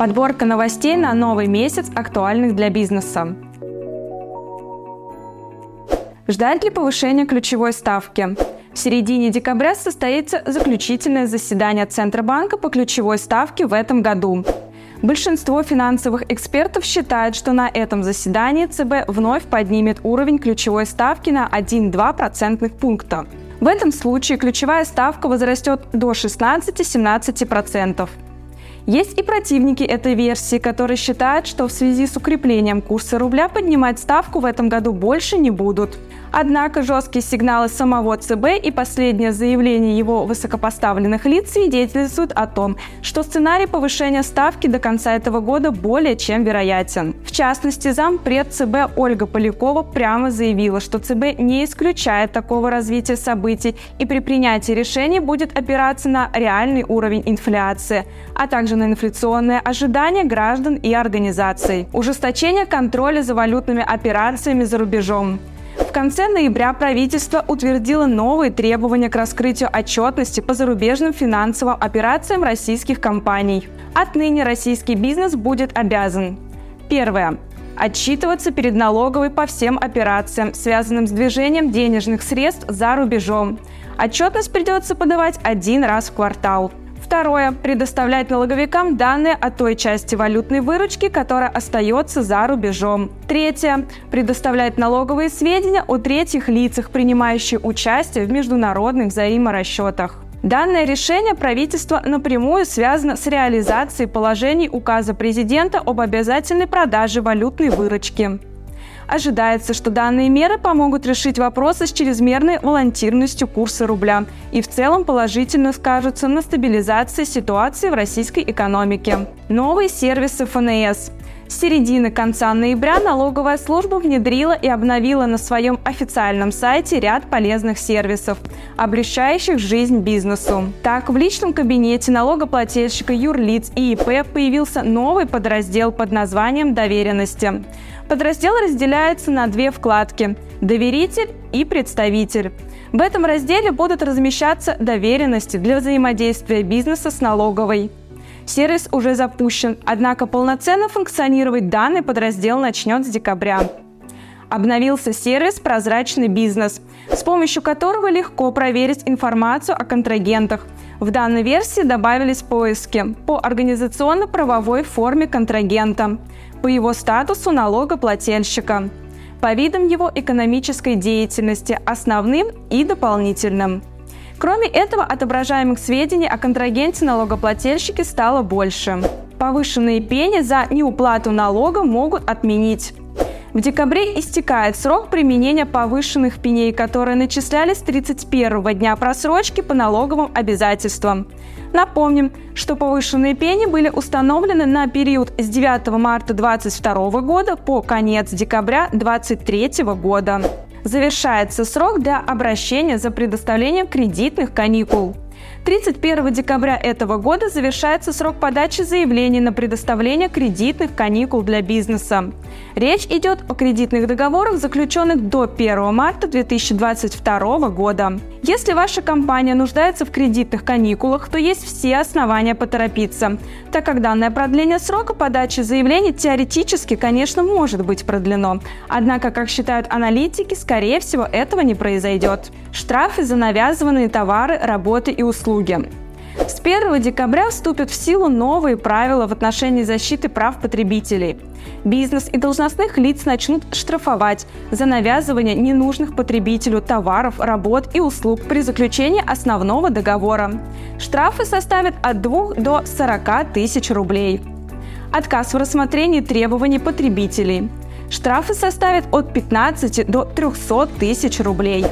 Подборка новостей на новый месяц, актуальных для бизнеса. Ждать ли повышения ключевой ставки? В середине декабря состоится заключительное заседание Центробанка по ключевой ставке в этом году. Большинство финансовых экспертов считают, что на этом заседании ЦБ вновь поднимет уровень ключевой ставки на 1-2 процентных пункта. В этом случае ключевая ставка возрастет до 16-17%. Есть и противники этой версии, которые считают, что в связи с укреплением курса рубля поднимать ставку в этом году больше не будут. Однако жесткие сигналы самого ЦБ и последнее заявление его высокопоставленных лиц свидетельствуют о том, что сценарий повышения ставки до конца этого года более чем вероятен. Частности, зампред ЦБ Ольга Полякова прямо заявила, что ЦБ не исключает такого развития событий и при принятии решений будет опираться на реальный уровень инфляции, а также на инфляционные ожидания граждан и организаций. Ужесточение контроля за валютными операциями за рубежом. В конце ноября правительство утвердило новые требования к раскрытию отчетности по зарубежным финансовым операциям российских компаний. Отныне российский бизнес будет обязан. Первое отчитываться перед налоговой по всем операциям, связанным с движением денежных средств за рубежом. Отчетность придется подавать один раз в квартал. Второе. Предоставлять налоговикам данные о той части валютной выручки, которая остается за рубежом. Третье. Предоставлять налоговые сведения о третьих лицах, принимающих участие в международных взаиморасчетах. Данное решение правительства напрямую связано с реализацией положений указа президента об обязательной продаже валютной выручки. Ожидается, что данные меры помогут решить вопросы с чрезмерной волонтирностью курса рубля и в целом положительно скажутся на стабилизации ситуации в российской экономике. Новые сервисы ФНС. С середины конца ноября налоговая служба внедрила и обновила на своем официальном сайте ряд полезных сервисов, облегчающих жизнь бизнесу. Так, в личном кабинете налогоплательщика юрлиц и ИП появился новый подраздел под названием «Доверенности». Подраздел разделяется на две вкладки – «Доверитель» и «Представитель». В этом разделе будут размещаться доверенности для взаимодействия бизнеса с налоговой. Сервис уже запущен, однако полноценно функционировать данный подраздел начнет с декабря. Обновился сервис «Прозрачный бизнес», с помощью которого легко проверить информацию о контрагентах. В данной версии добавились поиски по организационно-правовой форме контрагента, по его статусу налогоплательщика, по видам его экономической деятельности, основным и дополнительным. Кроме этого, отображаемых сведений о контрагенте налогоплательщике стало больше. Повышенные пени за неуплату налога могут отменить. В декабре истекает срок применения повышенных пеней, которые начислялись 31 дня просрочки по налоговым обязательствам. Напомним, что повышенные пени были установлены на период с 9 марта 2022 года по конец декабря 2023 года. Завершается срок для обращения за предоставлением кредитных каникул. 31 декабря этого года завершается срок подачи заявлений на предоставление кредитных каникул для бизнеса. Речь идет о кредитных договорах, заключенных до 1 марта 2022 года. Если ваша компания нуждается в кредитных каникулах, то есть все основания поторопиться, так как данное продление срока подачи заявлений теоретически, конечно, может быть продлено. Однако, как считают аналитики, скорее всего, этого не произойдет. Штрафы за навязанные товары, работы и услуги. С 1 декабря вступят в силу новые правила в отношении защиты прав потребителей. Бизнес и должностных лиц начнут штрафовать за навязывание ненужных потребителю товаров, работ и услуг при заключении основного договора. Штрафы составят от 2 до 40 тысяч рублей. Отказ в рассмотрении требований потребителей. Штрафы составят от 15 до 300 тысяч рублей.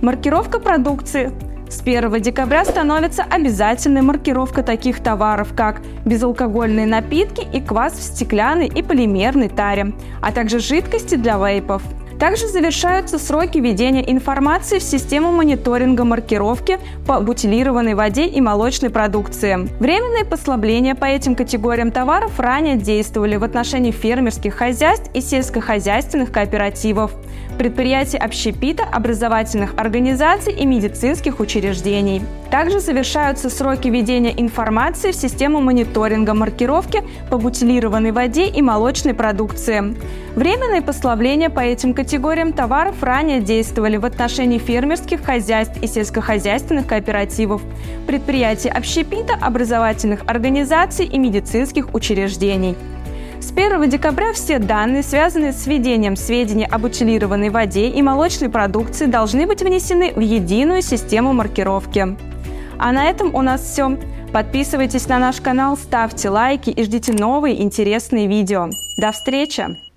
Маркировка продукции с 1 декабря становится обязательной маркировка таких товаров, как безалкогольные напитки и квас в стеклянной и полимерной таре, а также жидкости для вейпов. Также завершаются сроки введения информации в систему мониторинга маркировки по бутилированной воде и молочной продукции. Временные послабления по этим категориям товаров ранее действовали в отношении фермерских хозяйств и сельскохозяйственных кооперативов, предприятий общепита, образовательных организаций и медицинских учреждений. Также завершаются сроки введения информации в систему мониторинга маркировки по бутилированной воде и молочной продукции. Временные послабления по этим категориям товаров ранее действовали в отношении фермерских хозяйств и сельскохозяйственных кооперативов, предприятий общепита, образовательных организаций и медицинских учреждений. С 1 декабря все данные, связанные с введением сведений об утилированной воде и молочной продукции, должны быть внесены в единую систему маркировки. А на этом у нас все. Подписывайтесь на наш канал, ставьте лайки и ждите новые интересные видео. До встречи!